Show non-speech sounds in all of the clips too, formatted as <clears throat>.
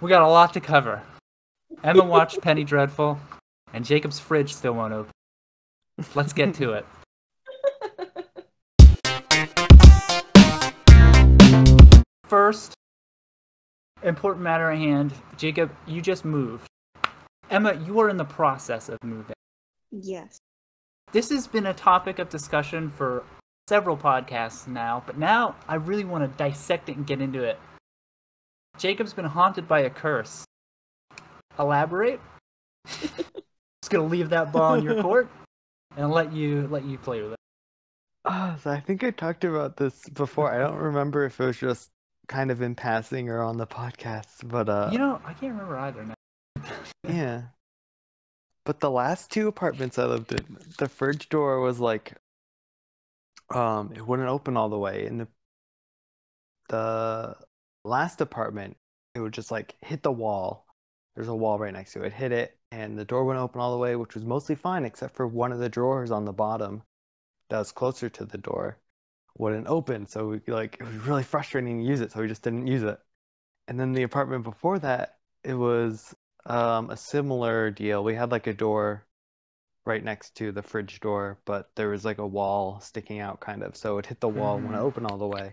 We got a lot to cover. Emma watched <laughs> Penny Dreadful, and Jacob's fridge still won't open. Let's get to it. First, important matter at hand. Jacob, you just moved. Emma, you are in the process of moving. Yes. This has been a topic of discussion for several podcasts now, but now I really want to dissect it and get into it. Jacob's been haunted by a curse. Elaborate? <laughs> Just gonna leave that ball in your court <laughs> and let you let you play with it. Ah, so I think I talked about this before. I don't remember if it was just kind of in passing or on the podcast, but uh You know, I can't remember either now. <laughs> yeah. But the last two apartments I lived in, the fridge door was like um it wouldn't open all the way and the the last apartment it would just like hit the wall. There's a wall right next to it. Hit it and the door wouldn't open all the way, which was mostly fine except for one of the drawers on the bottom that was closer to the door wouldn't open. So we like it was really frustrating to use it, so we just didn't use it. And then the apartment before that, it was um, a similar deal. We had like a door right next to the fridge door, but there was like a wall sticking out kind of. So it hit the wall and wouldn't open all the way.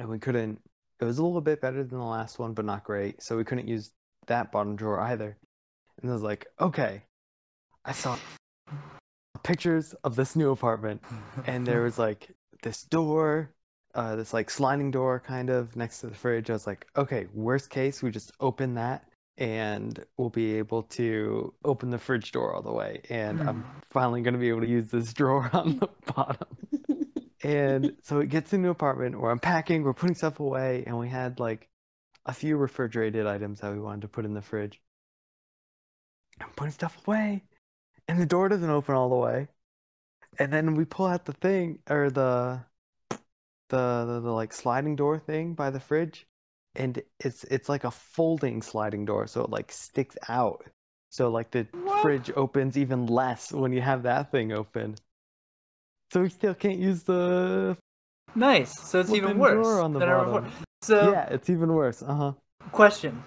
And we couldn't it was a little bit better than the last one, but not great. So we couldn't use that bottom drawer either. And I was like, okay. I saw pictures of this new apartment and there was like this door uh this like sliding door kind of next to the fridge i was like okay worst case we just open that and we'll be able to open the fridge door all the way and i'm finally going to be able to use this drawer <laughs> on the bottom and <laughs> so it gets into an apartment we're unpacking we're putting stuff away and we had like a few refrigerated items that we wanted to put in the fridge. I'm putting stuff away and the door doesn't open all the way. And then we pull out the thing or the the, the, the like sliding door thing by the fridge and it's it's like a folding sliding door so it like sticks out. So like the What? fridge opens even less when you have that thing open so we still can't use the Nice. So it's even worse. on the than bottom. before. So yeah it's even worse uh-huh Question: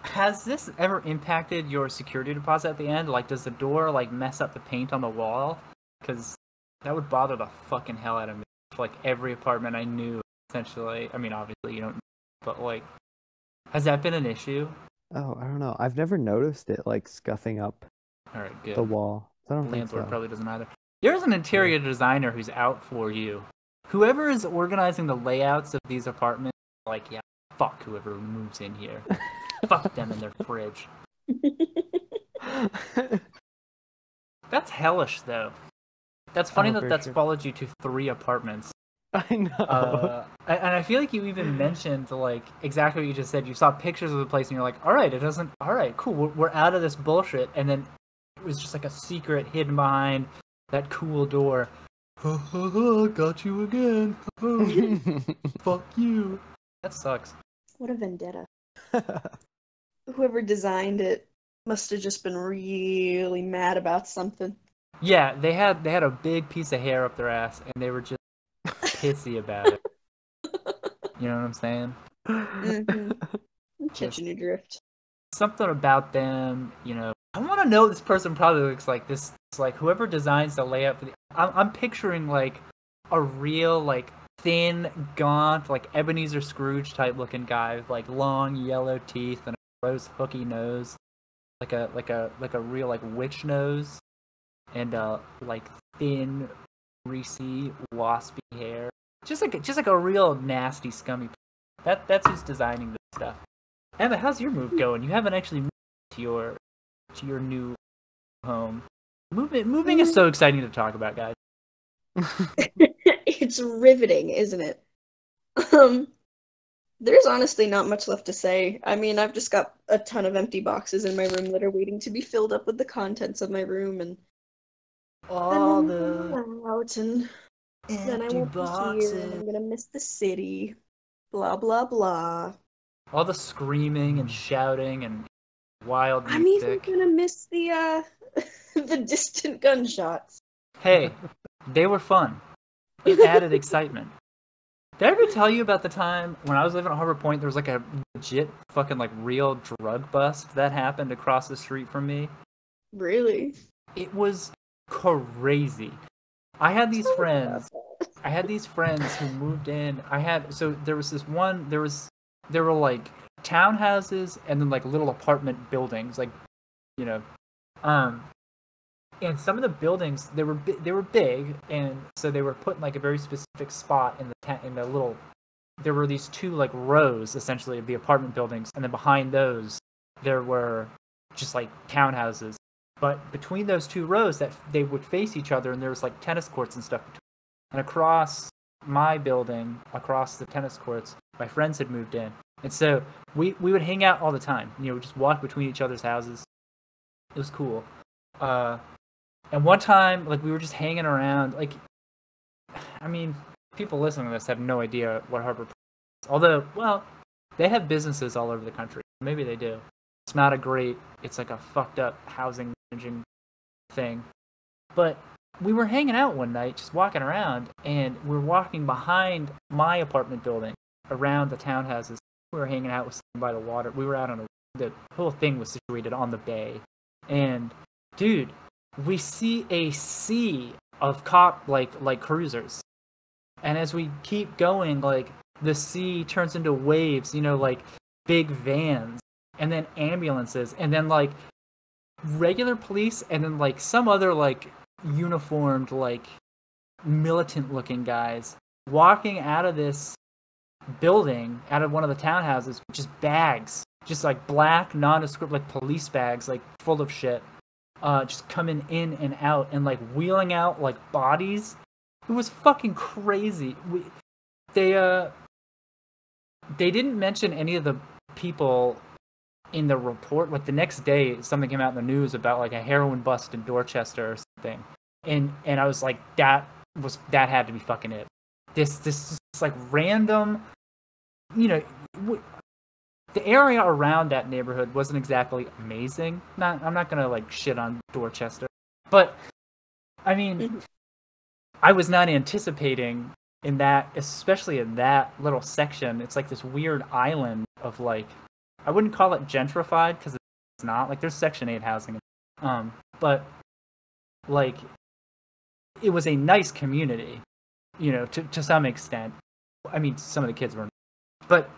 Has this ever impacted your security deposit at the end? Like, does the door like mess up the paint on the wall? Because that would bother the fucking hell out of me. Like every apartment I knew, essentially. I mean, obviously you don't, but like, has that been an issue? oh i don't know i've never noticed it like scuffing up All right, good. the wall i don't think landlord so probably doesn't either. There's an interior designer who's out for you. Whoever is organizing the layouts of these apartments, like, yeah, fuck whoever moves in here. <laughs> fuck them in their fridge. <laughs> That's hellish, though. That's funny Oh, that that's sure. followed you to three apartments. <laughs> i know Uh, and and I feel like you even mentioned like exactly what you just said. You saw pictures of the place, and you're like, "All right, it doesn't. All right, cool. We're, we're out of this bullshit." And then it was just like a secret hidden behind that cool door. Ha, ha, ha, Got you again. <laughs> Fuck you. That sucks. what a vendetta. <laughs> Whoever designed it must have just been really mad about something. Yeah, they had they had a big piece of hair up their ass, and they were just pissy about it. <laughs> You know what I'm saying? Mhm. I'm catching your drift. Something about them, you know. I want to know this person probably looks like. This, like whoever designs the layout for the. I'm, I'm picturing like a real like thin, gaunt, like Ebenezer Scrooge type looking guy with like long yellow teeth and a gross hooky nose, like a like a like a real like witch nose, and uh like thin, greasy, waspy hair. Just like just like a real nasty, scummy. That that's who's designing this stuff. Emma, how's your move going? You haven't actually moved to your to your new home. Moving moving is so exciting to talk about, guys. <laughs> it's riveting, isn't it? Um, there's honestly not much left to say. I mean, I've just got a ton of empty boxes in my room that are waiting to be filled up with the contents of my room, and All then the I'm out, and then I empty won't be here, and I'm gonna miss the city. Blah blah blah. All the screaming and shouting and wild I'm even gonna miss the uh <laughs> the distant gunshots. Hey, they were fun. It added <laughs> excitement. Did I ever tell you about the time when I was living at Harbor Point? There was like a legit fucking like real drug bust that happened across the street from me. Really? It was crazy. I had these friends. I had these friends who moved in. I had so there was this one. There was there were like townhouses and then like little apartment buildings, like you know, um, and some of the buildings they were they were big, and so they were put in like a very specific spot in the ta- in the little. There were these two like rows essentially of the apartment buildings, and then behind those there were just like townhouses. But between those two rows, that they would face each other, and there was like tennis courts and stuff. And across my building, across the tennis courts, my friends had moved in, and so we we would hang out all the time. You know, just walk between each other's houses. It was cool. Uh, and one time, like we were just hanging around. Like, I mean, people listening to this have no idea what Harbor. Is. Although, well, they have businesses all over the country. Maybe they do. It's not a great. It's like a fucked up housing thing. But we were hanging out one night, just walking around, and we are walking behind my apartment building around the townhouses. We were hanging out with by the water. We were out on a. The whole thing was situated on the bay, and dude, we see a sea of cop like like cruisers, and as we keep going, like the sea turns into waves. You know, like big vans, and then ambulances, and then like regular police, and then like some other like uniformed like militant looking guys walking out of this building out of one of the townhouses just bags just like black nondescript like police bags like full of shit uh just coming in and out and like wheeling out like bodies. It was fucking crazy. We they uh they didn't mention any of the people in the report like the next day something came out in the news about like a heroin bust in dorchester or something. And and i was like that was that had to be fucking it. This this is like random you know w- the area around that neighborhood wasn't exactly amazing. Not i'm not gonna like shit on dorchester. But i mean Mhm. i was not anticipating in that especially in that little section it's like this weird island of like I wouldn't call it gentrified because it's not. Like there's Section Eight housing, um, but like it was a nice community, you know, to to some extent. I mean, some of the kids were, but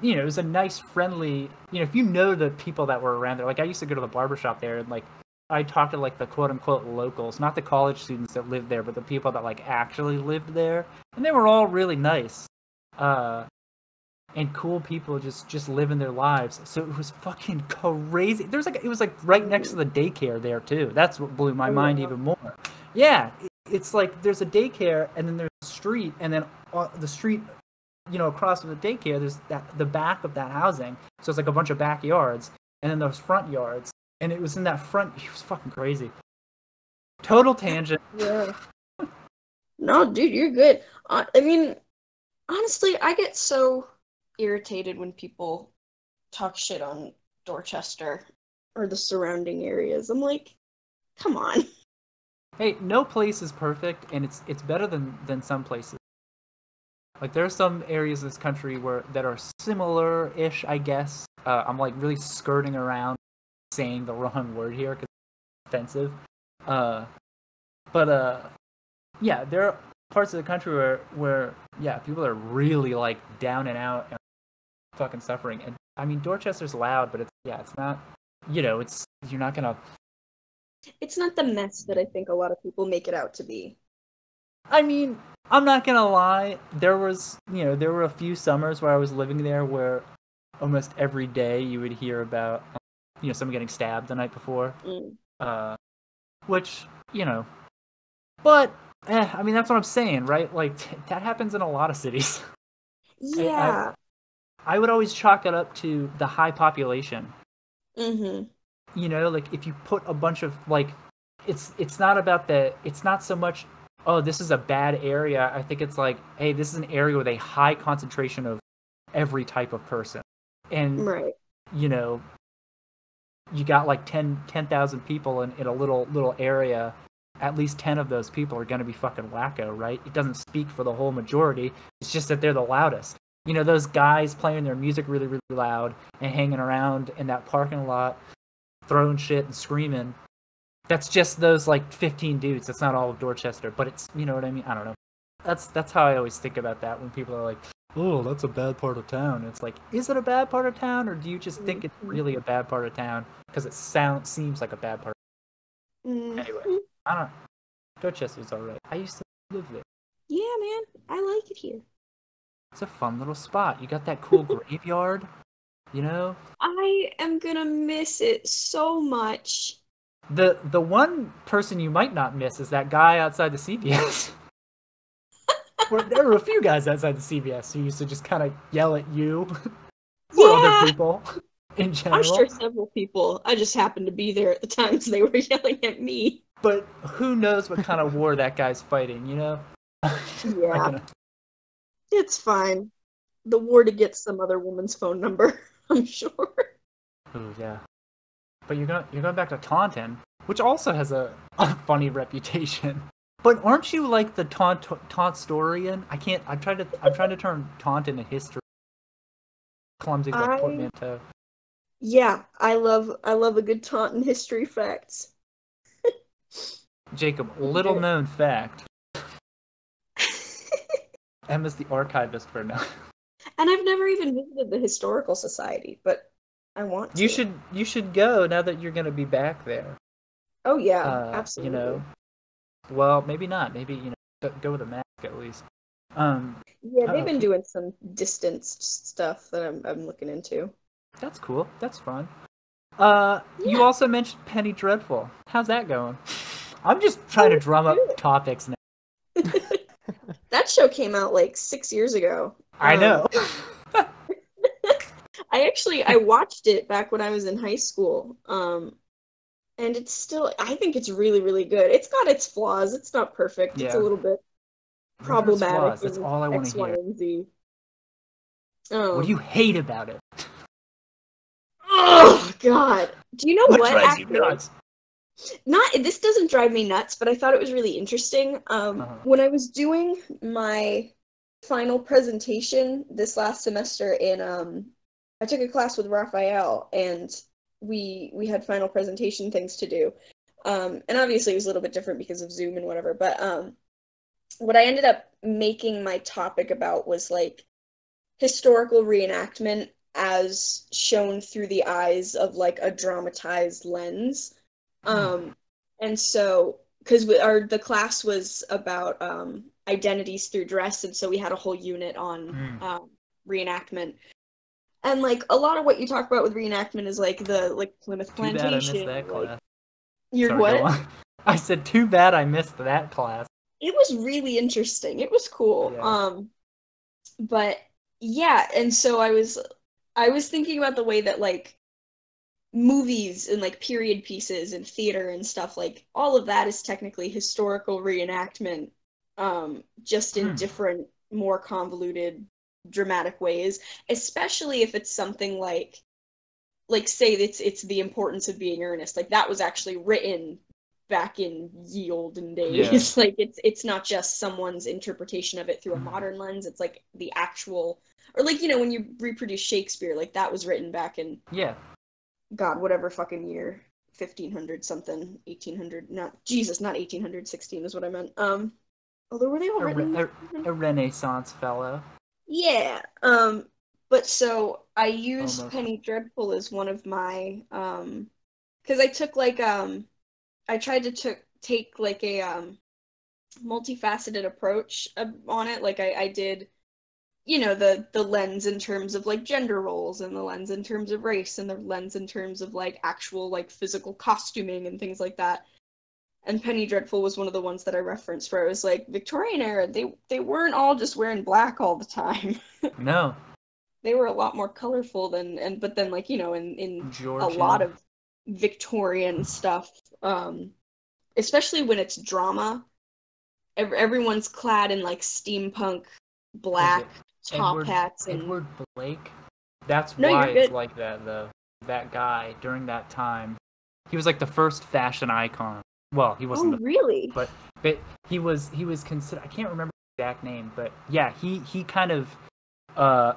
you know, it was a nice, friendly. You know, if you know the people that were around there, like I used to go to the barber shop there, and like I talked to like the quote unquote locals, not the college students that lived there, but the people that like actually lived there, and they were all really nice. Uh, and cool people just just living their lives. So it was fucking crazy. There's like it was like right next to the daycare there too. That's what blew my Oh, mind even more. Yeah, it's like there's a daycare and then there's a street and then uh, the street, you know, across from the daycare there's that the back of that housing. So it's like a bunch of backyards and then those front yards. And it was in that front. It was fucking crazy. Total tangent. <laughs> Yeah. <laughs> No, dude, you're good. Uh, I mean, honestly, I get so irritated when people talk shit on Dorchester or the surrounding areas. I'm like, come on. <laughs> Hey, no place is perfect, and it's it's better than than some places. Like there are some areas in this country where that are similar-ish, I guess. Uh, I'm like really skirting around saying the wrong <laughs> word here because it's offensive. Uh, but uh, yeah, there are parts of the country where where yeah, people are really like down and out and fucking suffering. And I mean, Dorchester's loud, but it's yeah, it's not. You know, it's you're not gonna It's not the mess that I think a lot of people make it out to be. I mean, I'm not gonna lie. There was, you know, there were a few summers where I was living there where almost every day you would hear about, you know, someone getting stabbed the night before. Mm. Uh, which, you know, but eh, I mean, that's what I'm saying, right? Like that happens in a lot of cities. <laughs> Yeah. I would always chalk it up to the high population. Mm-hmm. you know like if you put a bunch of like it's it's not about the it's not so much oh this is a bad area i think it's like hey this is an area with a high concentration of every type of person and Right. you know you got like 10 10,000 people in, in a little little area at least 10 of those people are going to be fucking wacko right it doesn't speak for the whole majority it's just that they're the loudest You know, those guys playing their music really, really loud and hanging around in that parking lot, throwing shit and screaming. That's just those like 15 dudes. That's not all of Dorchester, but it's you know what I mean. I don't know. That's that's how I always think about that when people are like, "Oh, that's a bad part of town." It's like, is it a bad part of town, or do you just think it's really a bad part of town because it sounds seems like a bad part? Mm. Anyway, I don't. Dorchester's alright. I used to live there. Yeah, man, I like it here. It's a fun little spot. You got that cool <laughs> graveyard, you know. I am gonna miss it so much. The the one person you might not miss is that guy outside the CVS. <laughs> There were a few guys outside the CVS who used to just kind of yell at you <laughs> or other Yeah, people in general. I'm sure several people. I just happened to be there at the times they were yelling at me. But who knows what kind of war that guy's fighting, you know? Yeah. Like in a- It's fine. The war to get some other woman's phone number, <laughs> I'm sure. Ooh, yeah. But you're going you're going back to Taunton, which also has a, a funny reputation. But aren't you like the taunt taunttorian? I can't. I'm trying to. I'm trying to turn taunt into history. Clumsy like I- portmanteau. Yeah, I love I love a good taunt and history facts. <laughs> Jacob, little known fact. Emma's the archivist for now. <laughs> and I've never even visited the historical society, but I want to. You should. You should go now that you're gonna be back there. Oh yeah, uh, absolutely. You know. Well, maybe not. Maybe you know. go- with a mask at least. Um, Yeah, they've Oh. been doing some distanced stuff that I'm I'm looking into. That's cool. That's fun. Uh, you also mentioned Penny Dreadful. How's that going? <laughs> I'm just trying to drum up topics now. That show came out like six years ago. I Um, know. <laughs> I actually I watched it back when I was in high school. Um and it's still I think it's really, really good. It's got its flaws. It's not perfect. It's a little bit problematic. flaws. That's all I want to Y, hear. and Z. Um, What do you hate about it? Oh god. Do you know What what? Not this doesn't drive me nuts but i thought it was really interesting. Um, Uh-huh. when i was doing my final presentation this last semester in um, i took a class with raphael and we we had final presentation things to do. Um, and obviously it was a little bit different because of zoom and whatever but um, what i ended up making my topic about was like historical reenactment as shown through the eyes of like a dramatized lens um, and so, because our the class was about um, identities through dress, and so we had a whole unit on Mm. um, reenactment. And like a lot of what you talk about with reenactment is like the like Plymouth Too bad I missed Plantation. that like, class. you're Sorry, what? <laughs> I said too bad I missed that class. it was really interesting. It was cool. Yeah. Um but yeah, and so I was I was thinking about the way that like movies and like period pieces and theater and stuff like all of that is technically historical reenactment um just in Hmm. different more convoluted dramatic ways, especially if it's something like like say it's it's the importance of being earnest. Like that was actually written back in ye olden days. <laughs> like it's it's not just someone's interpretation of it through a Mhm. modern lens. It's like the actual or like you know when you reproduce Shakespeare, like that was written back in Yeah. God whatever fucking year. 1500 something 1800 not jesus not 1800 16 is what i meant um although were they all A, written a, a Renaissance fellow. yeah. Um but so I used Almost. Penny Dreadful as one of my um cuz I took like um I tried to took take like a um multifaceted approach uh, on it like I I did you know the the lens in terms of like gender roles and the lens in terms of race and the lens in terms of like actual like physical costuming and things like that and Penny Dreadful was one of the ones that I referenced where it was like Victorian era they they weren't all just wearing black all the time <laughs> No. they were a lot more colorful than and but then like you know in in Georgian. a lot of Victorian stuff um especially when it's drama ev- everyone's clad in like steampunk black top Edward- hats and Edward Blake. That's No, why it's like that though. That guy during that time, he was like the first fashion icon. Well, he wasn't oh the really but but he was he was considered I can't remember the exact name, but yeah, he he kind of uh,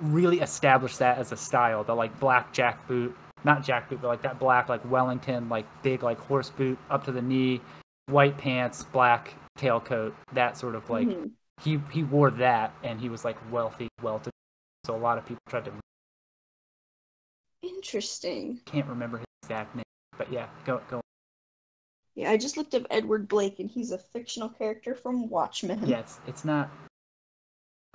really established that as a style. The like black jack boot, not jack boot, but like that black like Wellington, like big like horse boot up to the knee, white pants, black tailcoat, that sort of like Mhm. He he wore that and he was like wealthy, well to so a lot of people tried to Interesting. can't remember his exact name, but yeah, go go. Yeah, I just looked up Edward Blake, and he's a fictional character from Watchmen. Yeah, it's it's not.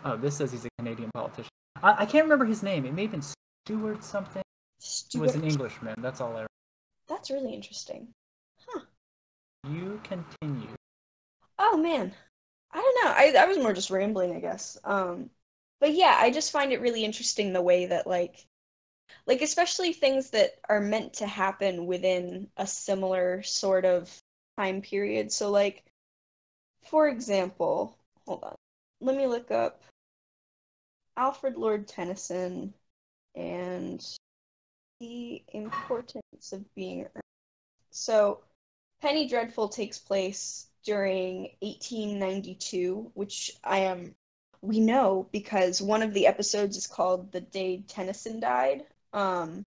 Oh, this says he's a Canadian politician. I, I can't remember his name. It may have been Stuart something. He Stuart. was an Englishman. That's all I. That's really interesting. Huh. You continue. Oh man, I don't know. I I was more just rambling, I guess. Um, but yeah, I just find it really interesting the way that like, like especially things that are meant to happen within a similar sort of time period. So like, for example, hold on, let me look up Alfred Lord Tennyson and the importance of being. So, Penny Dreadful takes place during 1892, which I am we know because one of the episodes is called "The Day Tennyson Died," um,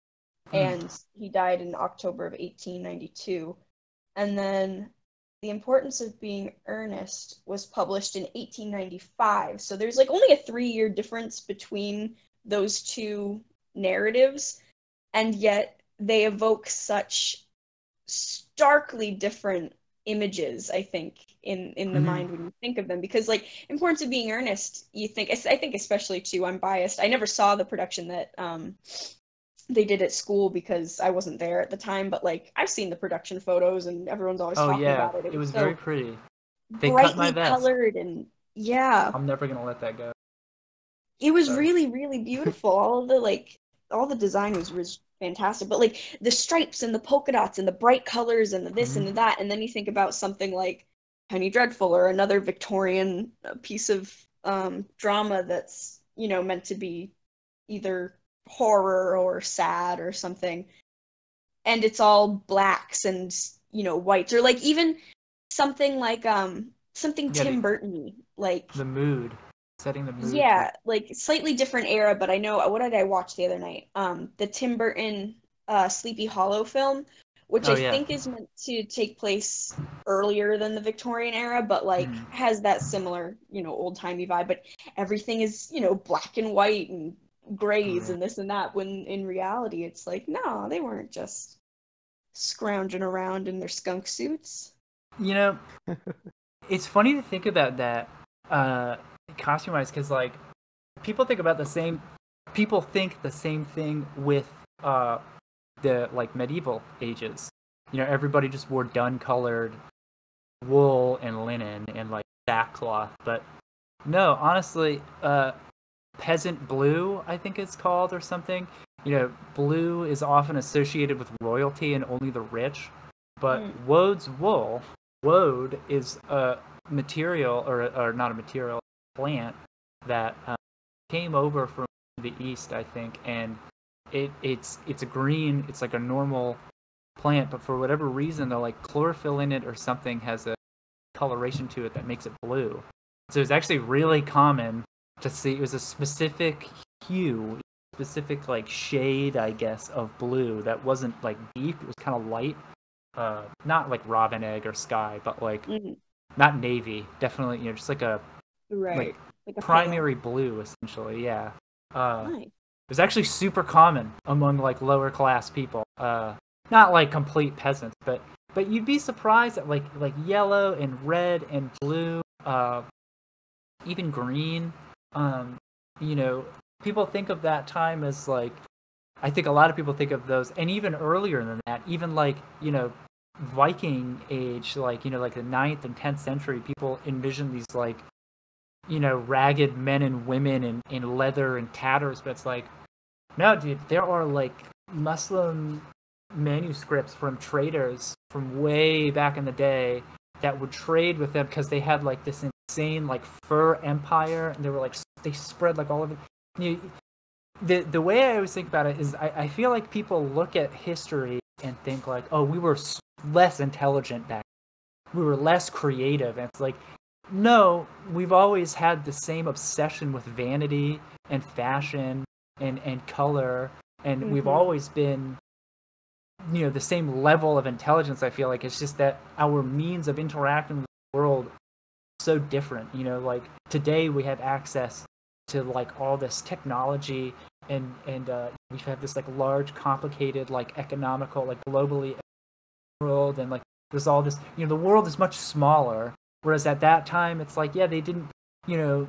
Hmm. and he died in October of 1892. And then "The Importance of Being Earnest" was published in 1895. So there's like only a three-year difference between those two narratives, and yet they evoke such starkly different images i think in in the Mhm. mind when you think of them because like importance of being earnest you think i think especially too i'm biased i never saw the production that um they did at school because i wasn't there at the time but like i've seen the production photos and everyone's always Oh talking yeah, about it it was so very pretty. They brightly cut my vest. colored and yeah I'm never gonna let that go. it was Sorry. really really beautiful all the like all the design was was fantastic. But like the stripes and the polka dots and the bright colors and the this Mhm. and the that and then you think about something like penny dreadful or another victorian uh, piece of um drama that's you know meant to be either horror or sad or something. And it's all blacks and you know whites or like even something like um something Yeah, tim burton like The mood, setting the mood. yeah, like slightly different era, but I know what did I watch the other night? Um, the Tim Burton uh Sleepy Hollow film, which Oh, I yeah. think is meant to take place earlier than the Victorian era, but like Mhm. has that similar, you know, old-timey vibe, but everything is, you know, black and white and grays Yeah. and this and that when in reality it's like, no, they weren't just scrounging around in their skunk suits. You know, <laughs> it's funny to think about that uh, costume wise because like people think about the same people think the same thing with uh, the like medieval ages you know everybody just wore dun colored wool and linen and like sackcloth but no honestly uh peasant blue i think it's called or something you know blue is often associated with royalty and only the rich but Mm. woad's wool woad is a material or, or not a material plant that um, came over from the east i think and it it's it's a green it's like a normal plant but for whatever reason the like chlorophyll in it or something has a coloration to it that makes it blue so it's actually really common to see it was a specific hue specific like shade i guess of blue that wasn't like deep it was kind of light uh not like robin egg or sky but like Mhm. not navy definitely you know just like a Right. Like, Like a primary blue essentially yeah uh. Nice. it was actually super common among like lower class people uh not like complete peasants but but you'd be surprised that like like yellow and red and blue uh even green um you know people think of that time as like i think a lot of people think of those and even earlier than that even like you know viking age like you know like the 9th and 10th century people envision these like you know ragged men and women in, in leather and tatters but it's like no dude there are like muslim manuscripts from traders from way back in the day that would trade with them because they had like this insane like fur empire and they were like they spread like all over you, the the way I always think about it is I, I feel like people look at history and think like oh we were less intelligent back we were less creative and it's like no we've always had the same obsession with vanity and fashion and and color and we've Mhm. always been you know the same level of intelligence i feel like it's just that our means of interacting with the world so different you know like today we have access to like all this technology and and uh, we have this like large complicated like economical like globally world and like there's all this you know the world is much smaller whereas at that time it's like yeah they didn't you know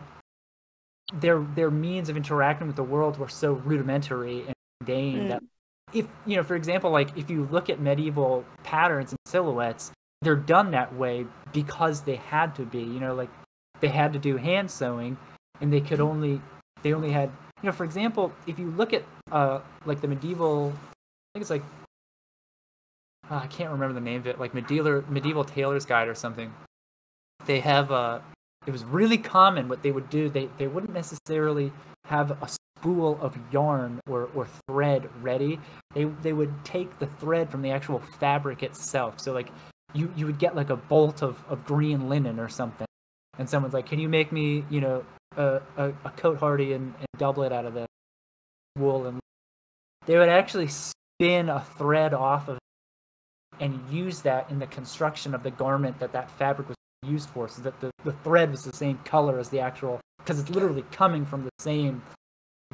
their their means of interacting with the world were so rudimentary and mundane Mm. that if you know for example like if you look at medieval patterns and silhouettes they're done that way because they had to be you know like they had to do hand sewing and they could only they only had you know for example if you look at uh like the medieval i think it's like uh, i can't remember the name of it like medieval medieval tailor's guide or something they have uh it was really common what they would do they they wouldn't necessarily have a spool of yarn or, or thread ready. They they would take the thread from the actual fabric itself. So like you you would get like a bolt of, of green linen or something. And someone's like can you make me you know a, a, a cotehardie and, and doublet out of the wool? And they would actually spin a thread off of and use that in the construction of the garment that that fabric was used for so that the, the thread was the same color as the actual because it's literally coming from the same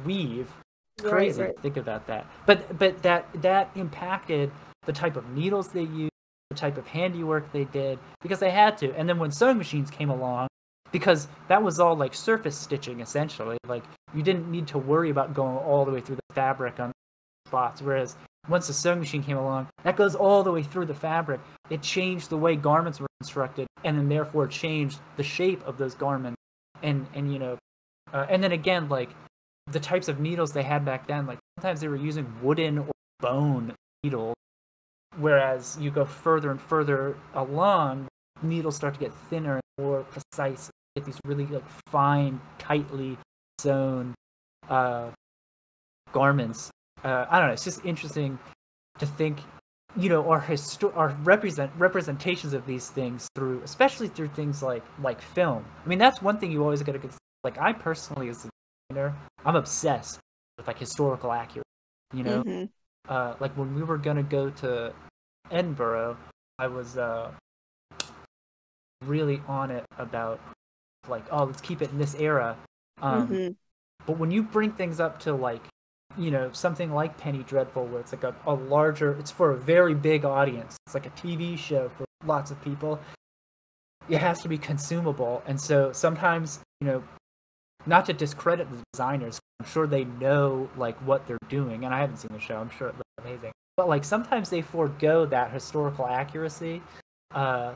weave. It's Right, crazy right. to think about that. But but that that impacted the type of needles they used the type of handiwork they did because they had to. And then when sewing machines came along because that was all like surface stitching essentially. Like you didn't need to worry about going all the way through the fabric on spots. Whereas once the sewing machine came along that goes all the way through the fabric. It changed the way garments were constructed and then therefore changed the shape of those garments. And and you know uh, and then again like the types of needles they had back then like sometimes they were using wooden or bone needles whereas you go further and further along needles start to get thinner and more precise get these really like fine tightly sewn uh garments. Uh i don't know it's just interesting to think you know our histo- our represent representations of these things through especially through things like like film i mean that's one thing you always got to consider like i personally as a designer i'm obsessed with like historical accuracy you know Mhm. uh, like when we were gonna go to Edinburgh, I was uh, really on it about like, oh, let's keep it in this era. Um, Mhm. But when you bring things up to like, you know, something like Penny Dreadful, where it's like a, a larger, it's for a very big audience. It's like a TV show for lots of people. It has to be consumable, and so sometimes, you know, not to discredit the designers, I'm sure they know like what they're doing, and I haven't seen the show. I'm sure it looks amazing, but like sometimes they forego that historical accuracy uh,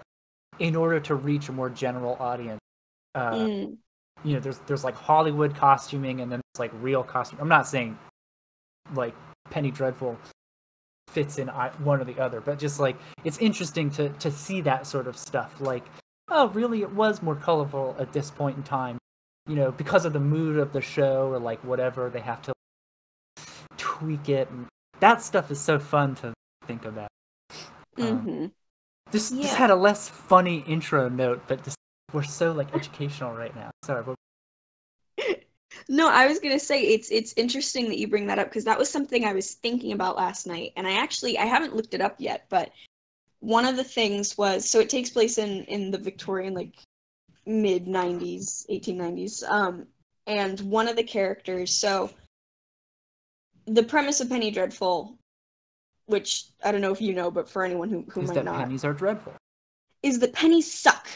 in order to reach a more general audience. Uh, Mm. You know, there's there's like Hollywood costuming, and then there's like real costume. I'm not saying like Penny Dreadful fits in one or the other, but just like it's interesting to to see that sort of stuff. Like, oh, really, it was more colorful at this point in time you know, because of the mood of the show or like whatever, they have to tweak it. And that stuff is so fun to think about. Um, Mhm. This this Yeah. had a less funny intro note, but this, we're so like educational right now. Sorry, but No, I was gonna say it's it's interesting that you bring that up because that was something I was thinking about last night, and I actually I haven't looked it up yet, but one of the things was so it takes place in in the Victorian like mid '90s, 1890s, um, and one of the characters. So the premise of Penny Dreadful, which I don't know if you know, but for anyone who who is might that not, pennies are dreadful. is that pennies suck.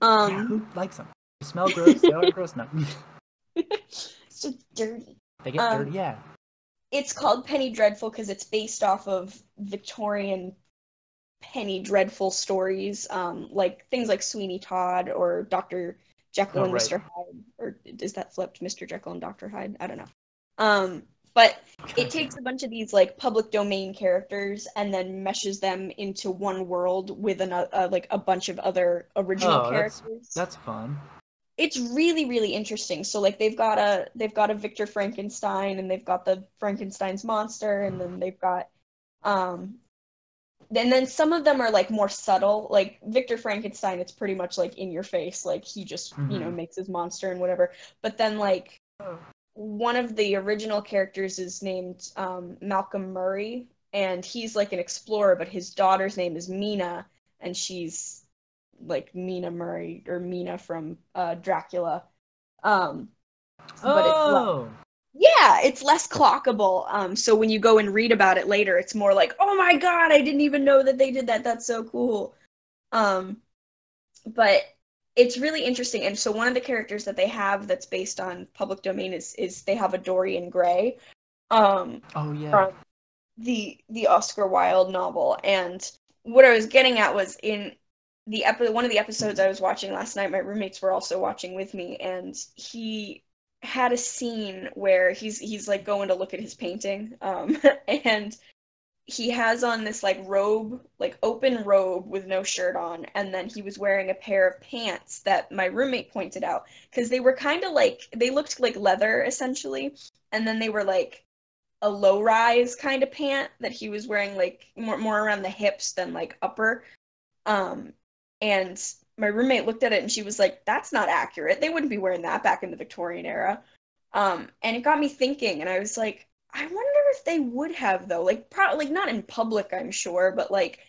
Um, yeah, who likes them? They smell gross. They <laughs> are gross. No, <laughs> it's just dirty. they get Um, dirty. Yeah. it's called Penny Dreadful because it's based off of Victorian Penny Dreadful stories, um, like things like Sweeney Todd or Doctor Jekyll Oh, and right. Mr. Hyde, or is that flipped, Mr. Jekyll and Doctor Hyde? I don't know. Um, but <laughs> it takes a bunch of these like public domain characters and then meshes them into one world with another, uh, like a bunch of other original Oh, that's- characters That's fun. It's really really interesting so like they've got a they've got a victor frankenstein and they've got the frankenstein's monster and then they've got um and then some of them are like more subtle like victor frankenstein it's pretty much like in your face like he just you know Mhm. makes his monster and whatever but then like Oh. one of the original characters is named um, Malcolm Murray, and he's like an explorer, but his daughter's name is Mina, and she's like Mina Murray or Mina from uh, Dracula. Um, but it's le- Oh, yeah, it's less clockable. Um, so when you go and read about it later, it's more like, oh my god, I didn't even know that they did that. That's so cool. Um, but it's really interesting. And so one of the characters that they have that's based on public domain is is they have a Dorian Gray. Um, oh yeah. from the the Oscar Wilde novel. And what I was getting at was in the epi- one of the episodes I was watching last night. My roommates were also watching with me, and he had a scene where he's he's like going to look at his painting, um, <laughs> and he has on this like robe, like open robe with no shirt on, and then he was wearing a pair of pants that my roommate pointed out because they were kind of like they looked like leather essentially, and then they were like a low rise kind of pant that he was wearing like more more around the hips than like upper. Um and my roommate looked at it and she was like that's not accurate. They wouldn't be wearing that back in the Victorian era. Um and it got me thinking and I was like I wonder if they would have though. Like probably like not in public I'm sure, but like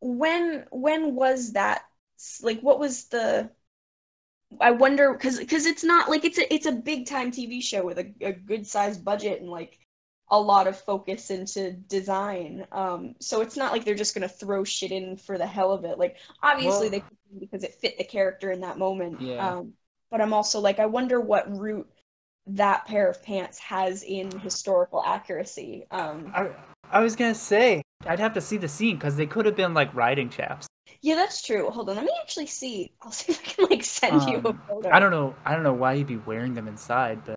when when was that like what was the I wonder because because it's not like it's a it's a big time TV show with a, a good sized budget and like a lot of focus into design. Um, so it's not like they're just gonna throw shit in for the hell of it. Like obviously Well- they because it fit the character in that moment. Yeah. Um, but I'm also like I wonder what root that pair of pants has in historical accuracy. Um, I, I was gonna say I'd have to see the scene because they could have been like riding chaps. yeah, that's true. Hold on, let me actually see. I'll see if I can like send you a Um, photo. I don't know. I don't know why you'd be wearing them inside, but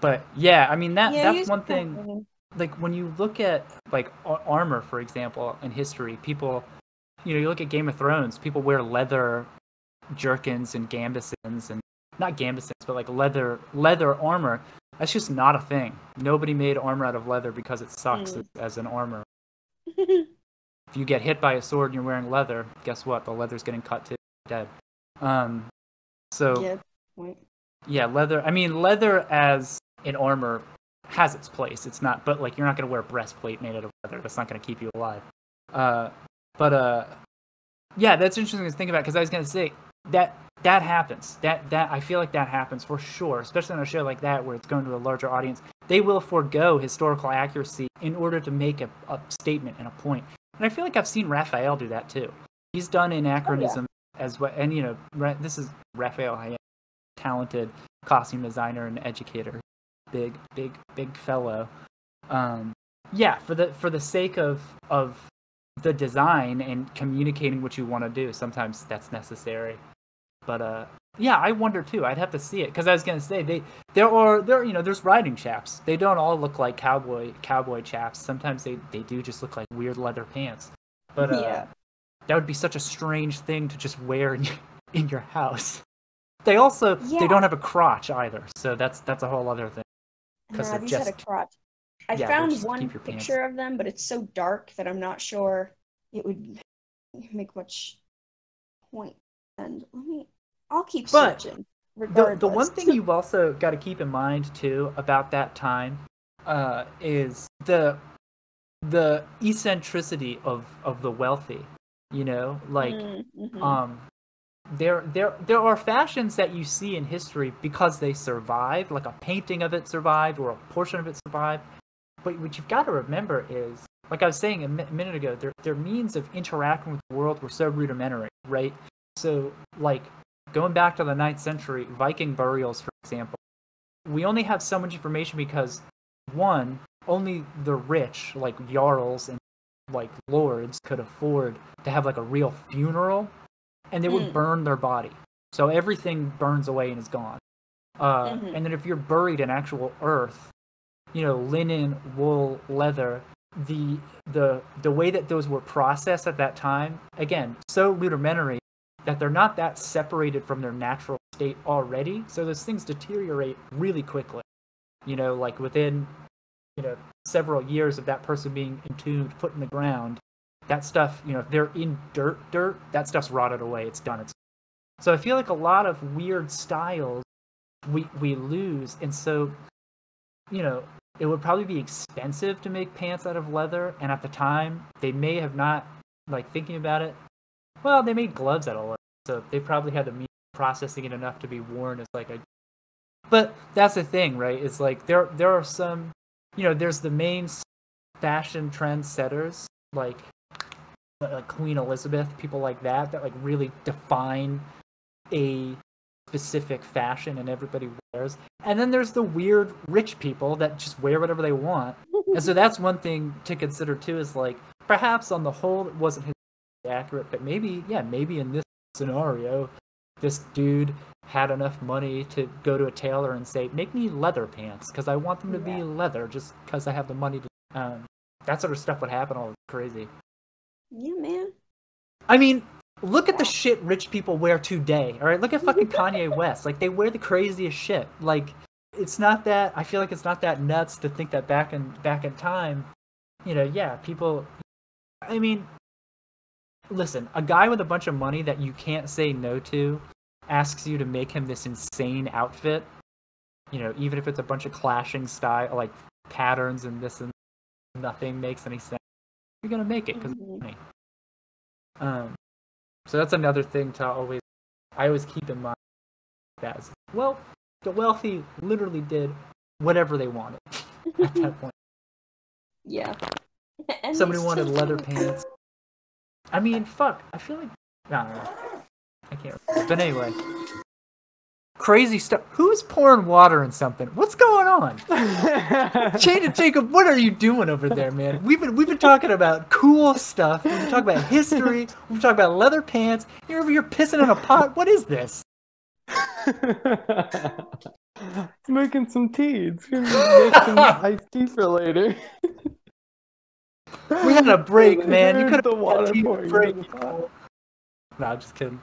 but yeah, I mean that Yeah, that's one thing. Like when you look at like armor, for example, in history, people, you know, you look at Game of Thrones, people wear leather jerkins and gambesons and not gambesons, but like leather leather armor. That's just not a thing. Nobody made armor out of leather because it sucks Mm. as, as an armor. <laughs> If you get hit by a sword and you're wearing leather, guess what? The leather's getting cut to dead. Um, so yeah. yeah, leather. I mean, leather as an armor has its place. It's not, but like you're not gonna wear a breastplate made out of leather. That's not gonna keep you alive. Uh, but uh, yeah, that's interesting to think about because I was gonna say that that happens. That that I feel like that happens for sure, especially on a show like that where it's going to a larger audience. They will forego historical accuracy in order to make a, a statement and a point. And I feel like I've seen Raphael do that too. He's done anachronism as well, and you know, this is Raphael Hayek, talented costume designer and educator, big, big, big fellow. Um, yeah, for the for the sake of of the design and communicating what you want to do, sometimes that's necessary. But uh, yeah, I wonder too. I'd have to see it because I was gonna say they there are there you know there's riding chaps. They don't all look like cowboy cowboy chaps. Sometimes they they do just look like weird leather pants. But uh, Yeah. that would be such a strange thing to just wear in your, in your house. They also Yeah. they don't have a crotch either, so that's that's a whole other thing. 'Cause Nah, they're had a just- crotch. I yeah, found one your pants- picture of them, but it's so dark that I'm not sure it would make much point. And let me, I'll keep But searching. The, the one thing you've also got to keep in mind too about that time uh, is the the eccentricity of of the wealthy. You know, like Mm, mhm. um there there there are fashions that you see in history because they survived like a painting of it survived or a portion of it survived. But what you've got to remember is like i was saying a mi- minute ago their, their means of interacting with the world were so rudimentary right? So like going back to the ninth century viking burials for example we only have so much information because one only the rich like jarls and like lords could afford to have like a real funeral and they would Mm. burn their body so everything burns away and is gone uh, Mhm. and then if you're buried in actual earth you know linen wool leather the the the way that those were processed at that time again so rudimentary that they're not that separated from their natural state already so those things deteriorate really quickly you know like within you know several years of that person being entombed put in the ground that stuff you know if they're in dirt dirt that stuff's rotted away it's done it's so i feel like a lot of weird styles we we lose and so you know, it would probably be expensive to make pants out of leather, and at the time, they may have not like thinking about it. Well, they made gloves out of leather, so they probably had the means processing it enough to be worn as like a. But that's the thing, right? It's like there there are some, you know, there's the main fashion trendsetters like like Queen Elizabeth, people like that that like really define a specific fashion and everybody wears. And then there's the weird rich people that just wear whatever they want. And so <laughs> that's one thing to consider too is like perhaps on the whole it wasn't accurate, but maybe yeah, maybe in this scenario this dude had enough money to go to a tailor and say, "Make me leather pants because I want them to Yeah. be leather just because I have the money to." Um, that sort of stuff would happen all crazy. Yeah, man. I mean, look at the shit rich people wear today. All right, look at fucking <laughs> Kanye West. Like they wear the craziest shit. Like it's not that. I feel like it's not that nuts to think that back in back in time, you know, yeah, people. I mean, listen, a guy with a bunch of money that you can't say no to asks you to make him this insane outfit. You know, even if it's a bunch of clashing style like patterns and this and nothing makes any sense. You're gonna make it because Mhm. money. Um, so that's another thing to always, I always keep in mind. That well, the wealthy literally did whatever they wanted <laughs> at that point. Yeah. <laughs> And Somebody wanted leather pants. I mean, fuck. I feel like I don't know. I can't. Remember. But anyway, crazy stuff. Who's pouring water in something? What's going on? <laughs> Jada Jacob, what are you doing over there, man? We've been we've been talking about cool stuff. We've been talking about history. We've been talking about leather pants. You're over here pissing in a pot. What is this? <laughs> It's making some tea. It's gonna make some <laughs> iced tea for later. We had a break, man. You could the have water tea pouring break. the. No, I'm just kidding.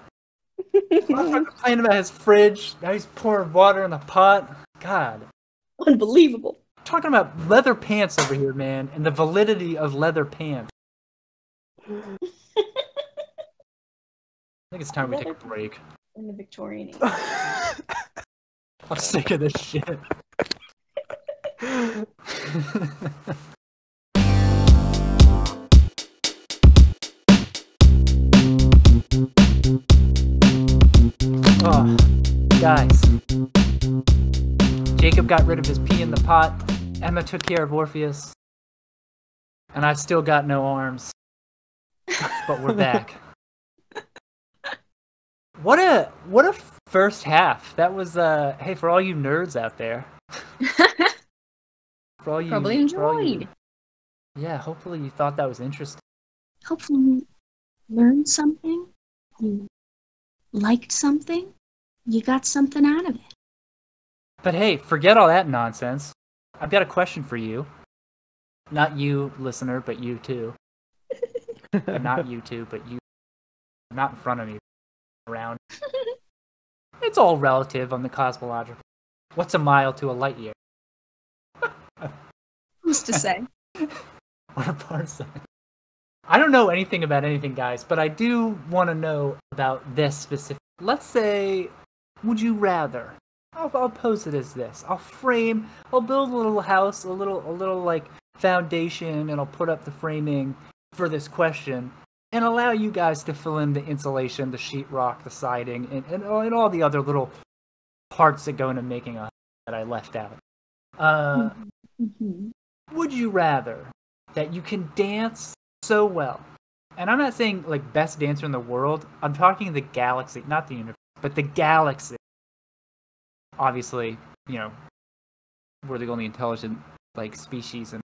I'm complaining about his fridge. Now he's pouring water in the pot. God. Unbelievable. talking about leather pants over here, man, and the validity of leather pants. I think it's time we take a break. In the Victorian age. <laughs> I'm sick of this shit. <laughs> guys. Jacob got rid of his pee in the pot. Emma took care of Orpheus. And I've still got no arms. But we're back. <laughs> What a what a first half. That was uh hey for all you nerds out there. <laughs> For all you Probably all you- enjoyed. yeah, hopefully you thought that was interesting. Hopefully, you learned something. You liked something. You got something out of it. But hey, forget all that nonsense. I've got a question for you. Not you, listener, but you too. <laughs> Not you too, but you. Not in front of me. Around. <laughs> It's all relative on the cosmological. What's a mile to a light year? Who's to say? <laughs> What a parsec. I don't know anything about anything, guys, but I do want to know about this specific. Let's say, would you rather? I'll, I'll pose it as this. I'll frame. I'll build a little house, a little, a little like foundation, and I'll put up the framing for this question, and allow you guys to fill in the insulation, the sheetrock, the siding, and, and, all- and all the other little parts that go into making a that I left out. Uh, Mhm. would you rather that you can dance so well and i'm not saying like best dancer in the world i'm talking the galaxy not the universe but the galaxy obviously you know we're the only intelligent like species and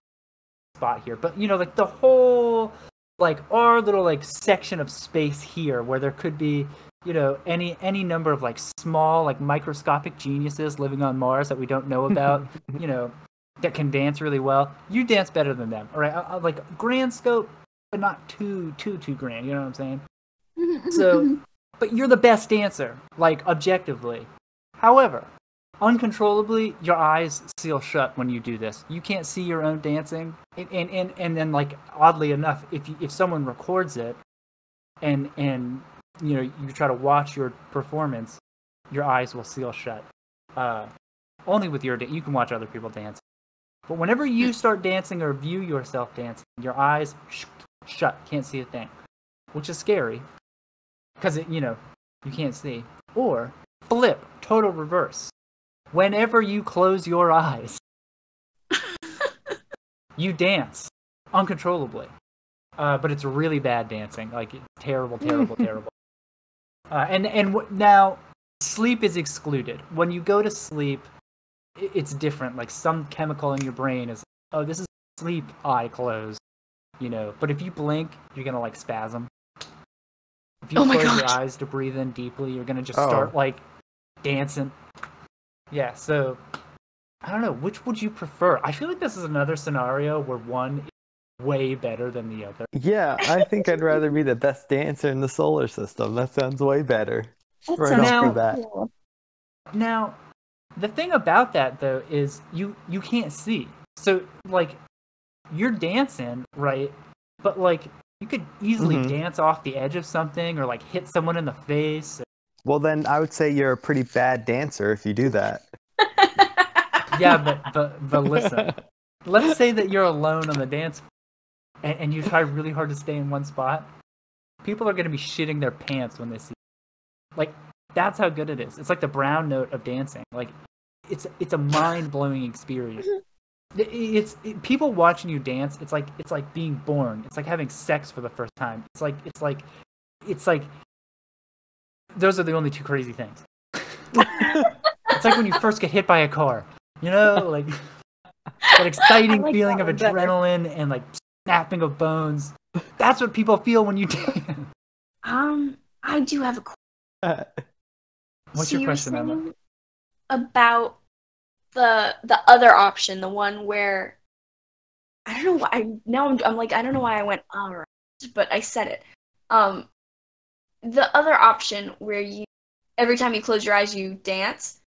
spot here. But you know like the whole like our little like section of space here where there could be you know any any number of like small like microscopic geniuses living on mars that we don't know <laughs> about you know that can dance really well you dance better than them all right? I, I, like grand scope but not too too too grand you know what i'm saying? <laughs> So- but you're the best dancer like objectively. However uncontrollably your eyes seal shut when you do this. You can't see your own dancing. And and and, and then like oddly enough if you, if someone records it and and you know you try to watch your performance your eyes will seal shut. Uh only with your you can watch other people dance. But whenever you start dancing or view yourself dancing, your eyes sh- shut, can't see a thing, which is scary because it, you know, you can't see. Or flip, total reverse. Whenever you close your eyes, <laughs> you dance uncontrollably. Uh, but it's really bad dancing, like terrible, terrible, <laughs> terrible. Uh, and and w- now sleep is excluded. When you go to sleep, it's different. Like some chemical in your brain is, oh, this is sleep. Eye closed, you know. But if you blink, you're gonna like spasm. If you Oh my close your eyes to breathe in deeply, you're gonna just Oh. start like dancing. Yeah. So I don't know. Which would you prefer? I feel like this is another scenario where one is way better than the other. Yeah, I think I'd rather be the best dancer in the solar system. That sounds way better. That Right sounds off the cool. Now, the thing about that though is you you can't see. So like you're dancing, right? But like you could easily Mhm. dance off the edge of something or like hit someone in the face. Well, then I would say you're a pretty bad dancer if you do that. <laughs> Yeah, but but but listen. Let's say that you're alone on the dance floor and, and you try really hard to stay in one spot. People are going to be shitting their pants when they see. you. Like that's how good it is. It's like the brown note of dancing. Like it's it's a mind-blowing experience. It- It's it, people watching you dance. It's like it's like being born. It's like having sex for the first time. It's like it's like it's like those are the only two crazy things. <laughs> It's like when you first get hit by a car. You know, like that exciting like feeling that of one better. adrenaline and like snapping of bones. That's what people feel when you <laughs> dance. Um, I do have a question. <laughs> What's So your question, Emma? saying About the the other option, the one where I don't know why I now I'm, I'm like I don't know why I went all right, but I said it. Um, the other option where you every time you close your eyes you dance.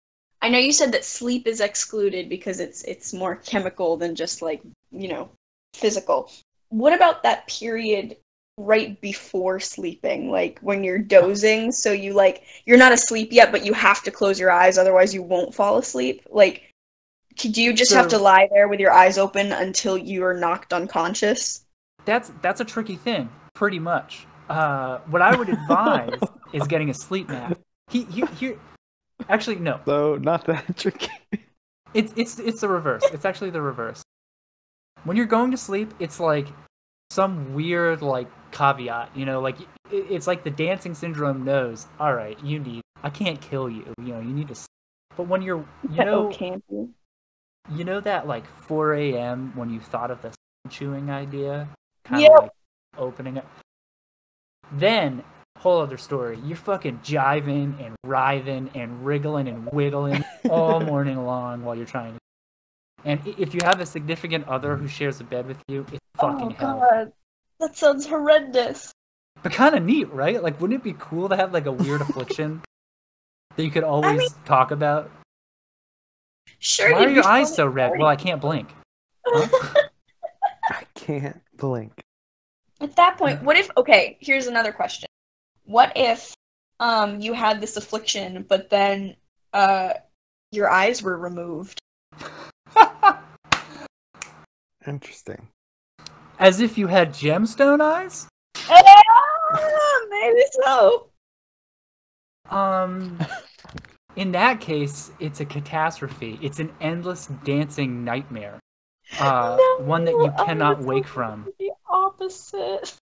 I know you said that sleep is excluded because it's it's more chemical than just like you know physical. What about that period right before sleeping, like when you're dozing? So you like you're not asleep yet, but you have to close your eyes, otherwise you won't fall asleep. Like, could you just have to lie there with your eyes open until you are knocked unconscious? That's that's a tricky thing, pretty much. Uh, what I would <laughs> advise is getting a sleep nap. He, he, here, actually, no. So not that <laughs> tricky. It's it's it's the reverse. It's actually the reverse. When you're going to sleep, it's like some weird like caveat, you know, like it, it's like the dancing syndrome knows. All right, you need. I can't kill you. You know, you need to. Sleep. But when you're, you <laughs> know, can't you? know that like 4 a.m. when you thought of the chewing idea, kind Yep. of like opening it. Then whole other story. You're fucking jiving and writhing and wriggling and wiggling <laughs> all morning long while you're trying to. And if you have a significant other who shares a bed with you, it's oh, fucking oh hell. god, that sounds horrendous. But kind of neat, right? Like, wouldn't it be cool to have like a weird <laughs> affliction that you could always mean- talk about? Sure. Why are your eyes so red? Well, I can't blink. Huh? <laughs> I can't blink. At that point, what if okay, here's another question. What if um you had this affliction but then uh your eyes were removed? <laughs> Interesting. As if you had gemstone eyes? Ah, maybe so. Um, <laughs> in that case, it's a catastrophe. It's an endless dancing nightmare. Uh, No, one that you I cannot wake from. The opposite.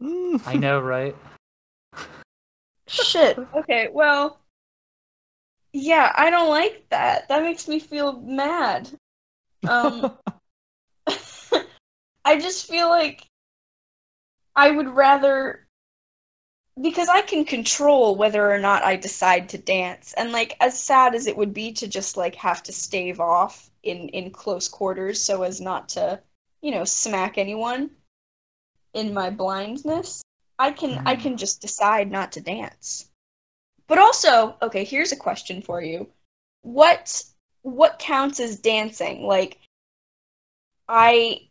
I know, right? Shit. <laughs> Okay, well Yeah, I don't like that. That makes me feel mad. Um <laughs> <laughs> I just feel like I would rather because I can control whether or not I decide to dance. And like as sad as it would be to just like have to stave off in in close quarters so as not to, you know, smack anyone in my blindness, I can I Mhm. can just decide not to dance. But also, okay, here's a question for you. What what counts as dancing? Like I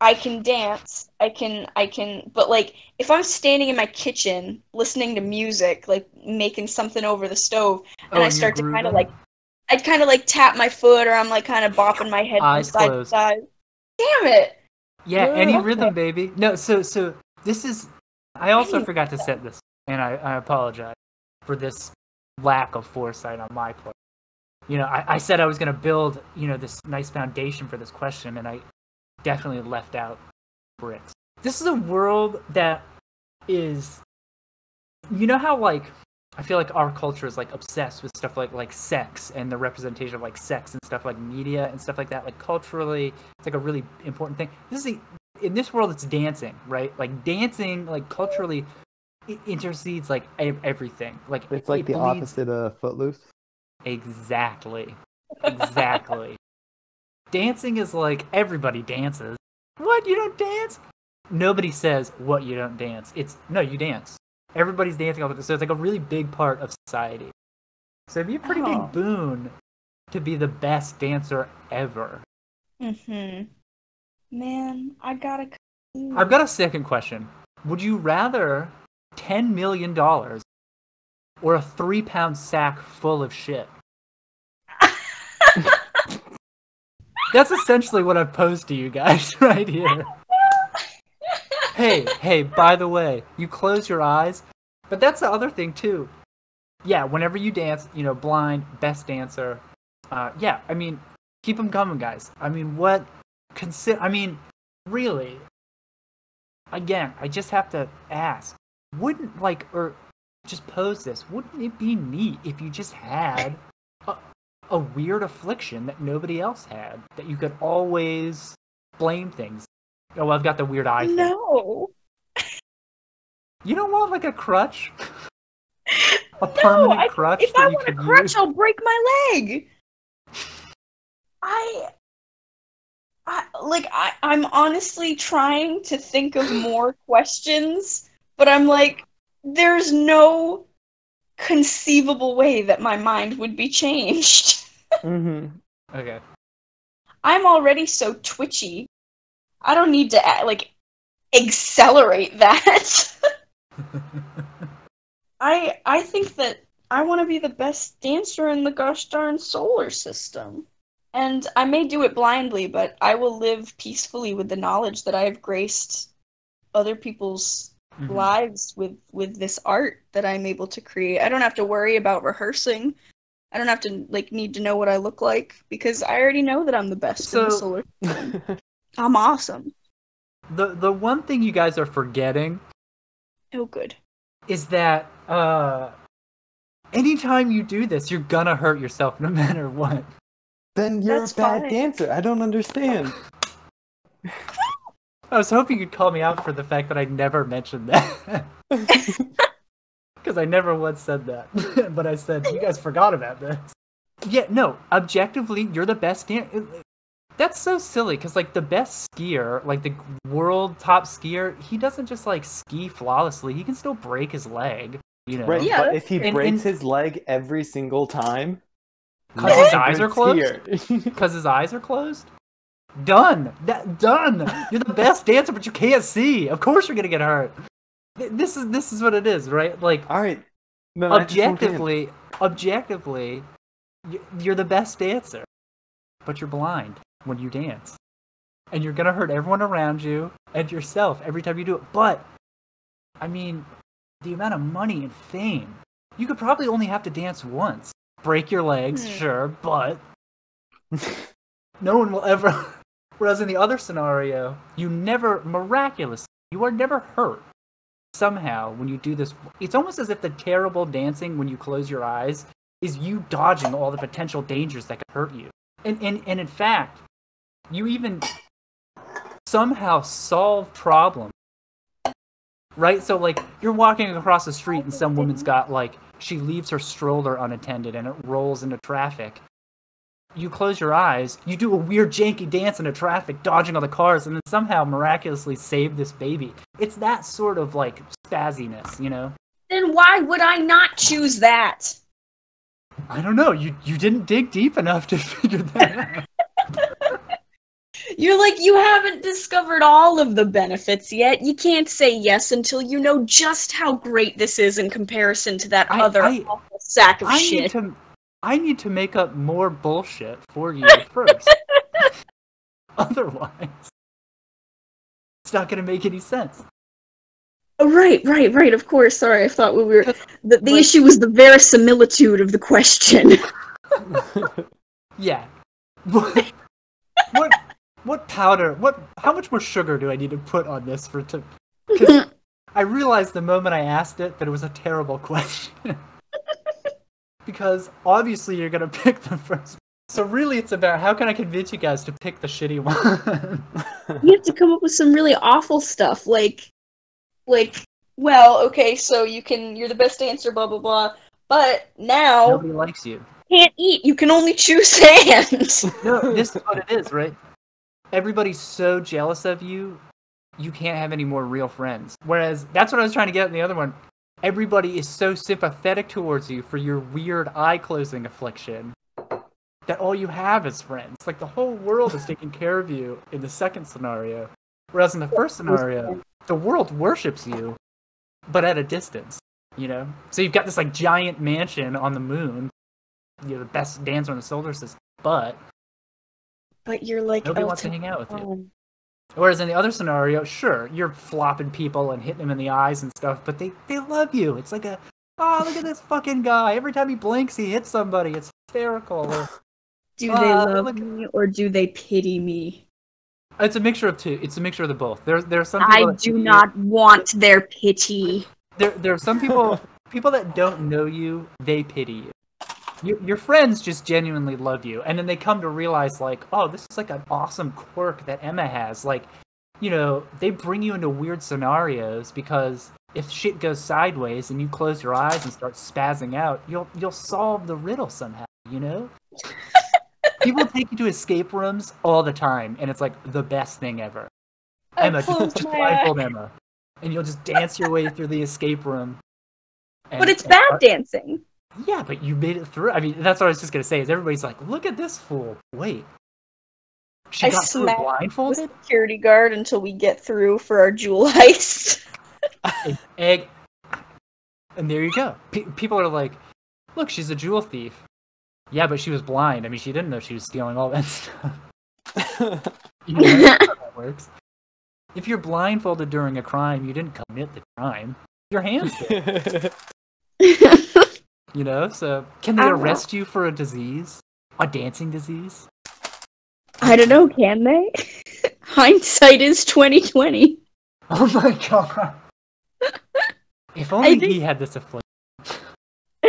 I can dance. I can I can but like if I'm standing in my kitchen listening to music, like making something over the stove, and Oh, I start to kind of like I'd kind of like tap my foot, or I'm like kind of bopping my head from Eyes side closed. to side. Damn it! Yeah, Yeah, any okay. rhythm, baby. No, so so this is. I also Hey. forgot to set this, and I, I apologize for this lack of foresight on my part. You know, I, I said I was going to build, you know, this nice foundation for this question, and I definitely left out bricks. This is a world that is, you know how like I feel like our culture is like obsessed with stuff like like sex and the representation of like sex and stuff like media and stuff like that. Like culturally, it's like a really important thing. This is a, in this world, it's dancing, right? Like dancing, like culturally, it intercedes like everything. Like It's like it the bleeds- opposite of Footloose. Exactly. Exactly. Dancing is like everybody dances. What? You don't dance? Nobody says what you don't dance. It's no, you dance. Everybody's dancing all the time. So it's like a really big part of society. So it'd be a pretty Oh. big boon to be the best dancer ever. Mm-hmm. Man, I gotta. I've got a second question. Would you rather $10 million or a three pound sack full of shit? That's essentially what I've posed to you guys <laughs> right here. Hey, hey, by the way, you close your eyes, but that's the other thing too. Yeah, whenever you dance, you know, blind, best dancer. Uh, yeah, I mean, keep them coming, guys. I mean, what? Consider. I mean, really. Again, I just have to ask. Wouldn't like, or just pose this? Wouldn't it be neat if you just had a, weird affliction that nobody else had, that you could always blame things? Oh, I've got the weird eye thing. No. You don't want like a crutch? A <laughs> No, permanent I- crutch If I want a crutch, use? I'll break my leg. I, I like I, I'm honestly trying to think of more <laughs> questions, but I'm like, there's no conceivable way that my mind would be changed. Mm-hmm. Okay. I'm already so twitchy. I don't need to like accelerate that. <laughs> I I think that I want to be the best dancer in the gosh darn solar system. And I may do it blindly, but I will live peacefully with the knowledge that I have graced other people's Mhm. lives with with this art that I'm able to create. I don't have to worry about rehearsing. I don't have to like need to know what I look like because I already know that I'm the best in the So- solar. <laughs> I'm awesome. The the one thing you guys are forgetting Oh good. is that uh anytime you do this, you're gonna hurt yourself no <laughs> matter what. then you're That's a bad fine. dancer. I don't understand. <laughs> I was hoping you'd call me out for the fact that I never mentioned that. Because I never once said that. <laughs> but I said, you guys forgot about this. Yeah, no, objectively, you're the best dancer. That's so silly because, like, the best skier, like the world top skier, he doesn't just like ski flawlessly. He can still break his leg, you know, Right, Yeah, but if he and- breaks and- his leg every single time, because his eyes are closed? because <laughs> his eyes are closed. Done. That done. You're the best dancer, but you can't see. Of course, you're gonna get hurt. Th- This is this is what it is, right? Like All right. Then I just don't get it. objectively, objectively, you're the best dancer, but you're blind when you dance, and you're gonna hurt everyone around you and yourself every time you do it. But, I mean, the amount of money and fame, you could probably only have to dance once. Break your legs, Hmm. sure, but <laughs> no one will ever. <laughs> Whereas in the other scenario, you never miraculously, you are never hurt somehow when you do this. It's almost as if the terrible dancing when you close your eyes is you dodging all the potential dangers that could hurt you. And and, and in fact, you even somehow solve problems. Right? So like you're walking across the street and some woman's got like she leaves her stroller unattended and it rolls into traffic you close your eyes, you do a weird janky dance into traffic, dodging all the cars, and then somehow miraculously save this baby. It's that sort of like spazziness, you know? Then why would I not choose that? I don't know. You you didn't dig deep enough to <laughs> figure that out. <laughs> You're like, you haven't discovered all of the benefits yet. You can't say yes until you know just how great this is in comparison to that I- other I- awful sack of I shit. need to I need to make up more bullshit for you <laughs> first. Otherwise, it's not going to make any sense. Oh, right, right, right. Of course. Sorry, I thought we were. The, the Like- issue was the verisimilitude of the question. <laughs> <laughs> Yeah. What, what what powder? What how much more sugar do I need to put on this for to? I realized the moment I asked it that it was a terrible question. Because obviously you're gonna <laughs> pick the first. So really, it's about how can I convince you guys to pick the shitty one. <laughs> you have to come up with some really awful stuff, like, like, well, okay, so you can, you're the best answer, blah blah blah. But now Nobody likes you. can't eat. You can only chew sand. <laughs> No, this is what it is, right? Everybody's so jealous of you, you can't have any more real friends. Whereas that's what I was trying to get in the other one. Everybody is so sympathetic towards you for your weird eye closing affliction that all you have is friends. Like the whole world is taking care of you in the second scenario. Whereas in the first scenario, the world worships you, but at a distance. You know? So you've got this like giant mansion on the moon. You're the best dancer in the solar system, but but you're like Nobody wants to hang out with you. Whereas in the other scenario, sure, you're flopping people and hitting them in the eyes and stuff, but they, they love you. It's like a, oh, look at this fucking guy. Every time he blinks, he hits somebody. It's hysterical. Or, <sighs> Do they Uh, love look- me or do they pity me? it's a mixture of two. It's a mixture of the both. There, there are some I do pity you. not want their pity. There, there are some people, <laughs> people that don't know you, they pity you. Your, your friends just genuinely love you, and then they come to realize, like, oh, this is like an awesome quirk that Emma has. Like, you know, they bring you into weird scenarios because if shit goes sideways and you close your eyes and start spazzing out, you'll you'll solve the riddle somehow. You know. <laughs> People take you to escape rooms all the time, and it's like the best thing ever. I Emma, just, just blindfold Emma, and you'll just dance your way through the escape room. But And- it's and- bad uh, dancing. Yeah, but you made it through. I mean, that's what I was just gonna say. Is everybody's like, look at this fool. Wait, she I got through smacked The blindfolded. security guard until we get through for our jewel heist. Egg, and there you go. Pe people are like, look, she's a jewel thief. Yeah, but she was blind. I mean, she didn't know she was stealing all that <laughs> stuff. You know, how that works. If you're blindfolded during a crime, you didn't commit the crime. Your hands did. <laughs> You know, so can they don't know. arrest you for a disease? A dancing disease? I don't know, can they? <laughs> Hindsight is twenty twenty. Oh my <laughs> god. If only think- he had this affliction. <laughs>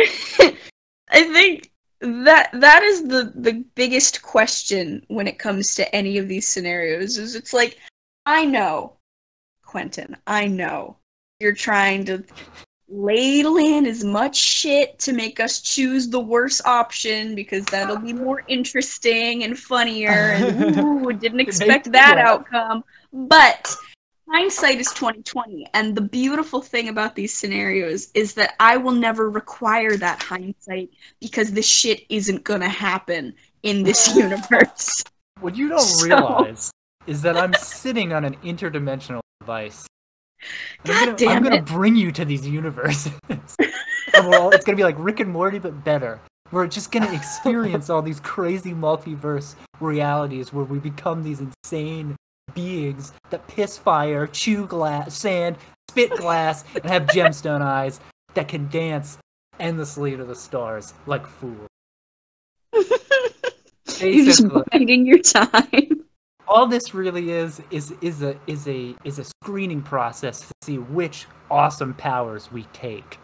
I think that that is the the biggest question when it comes to any of these scenarios is it's like I know Quentin, I know you're trying to ladle in as much shit to make us choose the worst option because that'll be more interesting and funnier and <laughs> ooh, didn't expect that outcome. But hindsight is 2020 and the beautiful thing about these scenarios is that I will never require that hindsight because this shit isn't gonna happen in this <laughs> universe. What you don't <laughs> So- realize is that I'm sitting on an interdimensional device. And I'm God gonna, damn I'm gonna it. bring you to these universes. <laughs> and we're all, it's gonna be like Rick and Morty, but better. We're just gonna experience all these crazy multiverse realities where we become these insane beings that piss fire, chew glass, sand, spit glass, and have gemstone eyes that can dance endlessly to the stars like fools. <laughs> You're just biding your time. All this really is is is a is a is a screening process to see which awesome powers we take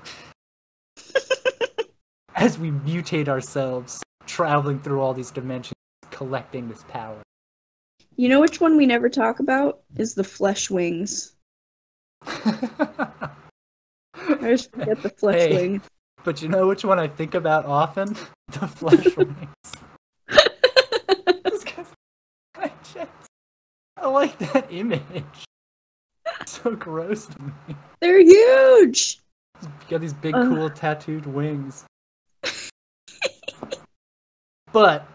<laughs> as we mutate ourselves traveling through all these dimensions collecting this power You know which one we never talk about is the flesh wings. <laughs> I just forget the flesh Hey. wings. but you know which one i think about often <laughs> the flesh wings Just 'cause I just i like that image <laughs> so gross to me They're huge. You got these big, Ugh. cool tattooed wings. but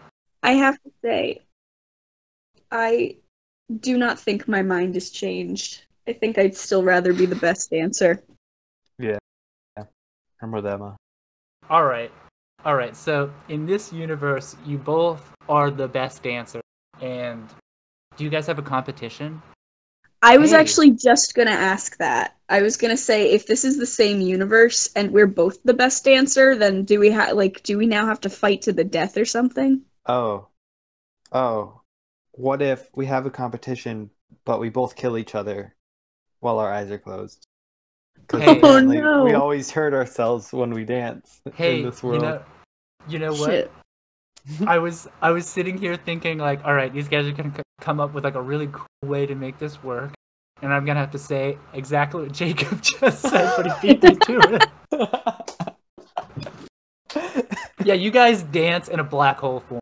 I have to say, I do not think my mind has changed. I think I'd still rather be the best dancer. I'm with Emma. all right, All right, so in this universe, you both are the best dancer, and do you guys have a competition? I was Hey. actually just gonna ask that. I was gonna say if this is the same universe and we're both the best dancer, then do we have like do we now have to fight to the death or something? Oh. Oh. What if we have a competition, but we both kill each other while our eyes are closed? Hey. Oh, no. we always hurt ourselves when we dance Hey, in this world. you know, you know what? Shit. I was I was sitting here thinking like, all right, these guys are gonna c- come up with like a really cool way to make this work, and I'm gonna have to say exactly what Jacob <laughs> just said, but he beat me to it. <laughs> Yeah, you guys dance in a black hole form,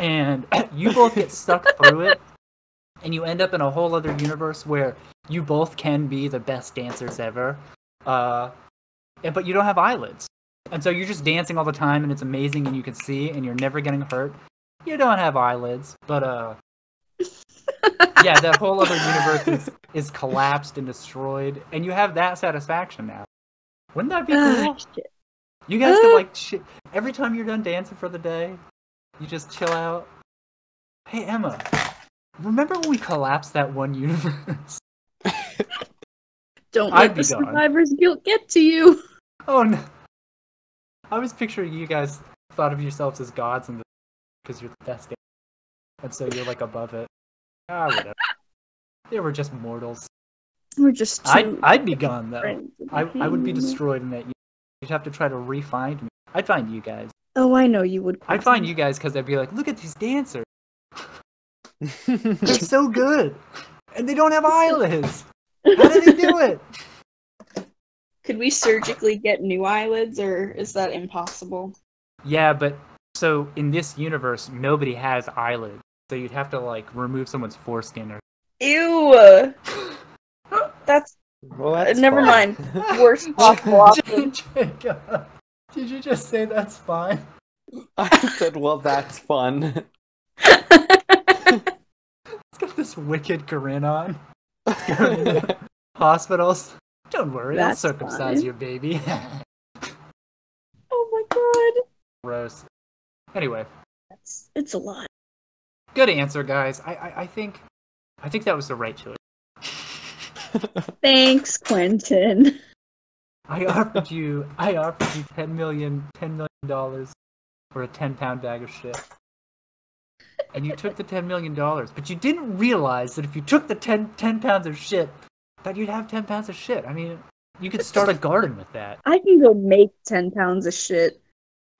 and <clears throat> you both get stuck through it, and you end up in a whole other universe where you both can be the best dancers ever, uh, and- but you don't have eyelids, and so you're just dancing all the time, and it's amazing, and you can see, and you're never getting hurt. You don't have eyelids, but uh, yeah, that whole other universe is, is collapsed and destroyed, and you have that satisfaction now. Wouldn't that be cool? You guys could like ch- every time you're done dancing for the day, you just chill out. Hey Emma, remember when we collapsed that one universe? <laughs> Don't I'd let the gone. survivor's guilt get to you. oh no! I was picturing you guys thought of yourselves as gods and because you're the best, and so you're like above it. Ah, whatever. They were just mortals. We're just I'd I'd be gone though. I I would be destroyed in that. You'd have to try to re-find me. I'd find you guys. Oh, I know you would. I'd find you guys because I'd be like, look at these dancers. They're <laughs> so good, and they don't have <laughs> eyelids. How do they do it? <laughs> Could we surgically get new eyelids, or is that impossible? Yeah, but so in this universe, nobody has eyelids, so you'd have to like remove someone's foreskin or. Ew. <laughs> That's well, that's uh, never fine. mind. <laughs> Worst possible option. Jacob, did you just say that's fine? I said, well, that's fun. <laughs> It's got this wicked grin on. Hospitals. Don't worry, I'll circumcise fine. your baby. oh my god. Gross. Anyway, That's, it's a lot. Good answer, guys. I, I I think I think that was the right choice. <laughs> Thanks, Quentin. I offered you I offered you ten million ten million dollars for a ten pound bag of shit. And you took the ten million dollars, but you didn't realize that if you took the 10, 10 pounds of shit, that you'd have ten pounds of shit. I mean, you could start a garden with that. I can go make 10 pounds of shit.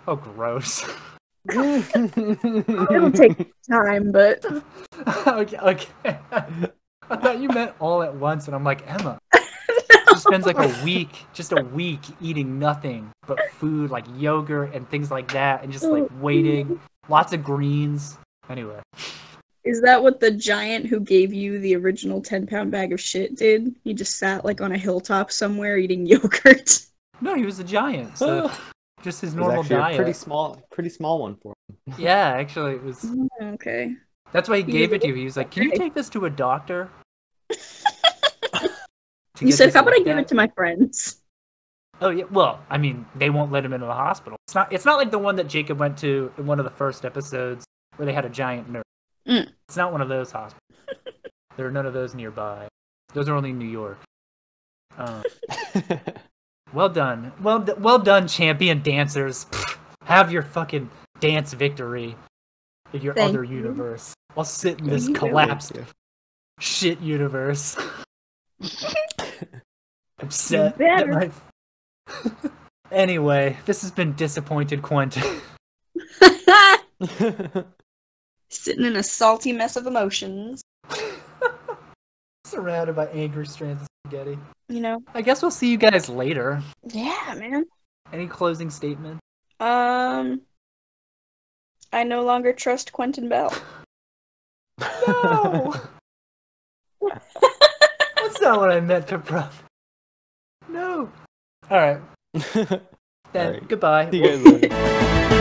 Oh, gross. <laughs> It'll take time, but <laughs> okay, okay. <laughs> I thought you meant all at once, and I'm like, Emma. <laughs> She spends like a week, just a week, eating nothing but food, like yogurt and things like that, and just like waiting, lots of greens. Anyway, is that what the giant who gave you the original 10 pound bag of shit did? He just sat like on a hilltop somewhere eating yogurt. no, he was a giant, so just his It was normal diet. a pretty small, pretty small one for him. <laughs> Yeah, actually, it was. okay. That's why he He gave it to you. He was like, "Can you take this to a doctor?" <laughs> To You said, how about I give at?" it to my friends? Oh yeah, well, I mean, they won't let him into the hospital. It's not. It's not like the one that Jacob went to in one of the first episodes where they had a giant nurse. Mm. It's not one of those hospitals. <laughs> there are none of those nearby. Those are only in New York. Um, well done. Well, well done, champion dancers. Pfft, Have your fucking dance victory in your Thank other you. universe. I'll sit in this Thank you. collapsed shit universe. <laughs> Upset. that better. my- anyway, this has been disappointed Quentin. <laughs> <laughs> Sitting in a salty mess of emotions. Surrounded by angry strands of spaghetti. You know? I guess we'll see you guys later. Yeah, man. Any closing statement? Um, I no longer trust Quentin Bell. <laughs> No. <laughs> <laughs> That's not what I meant to pro. No. All right. Then All right. goodbye. See you guys later.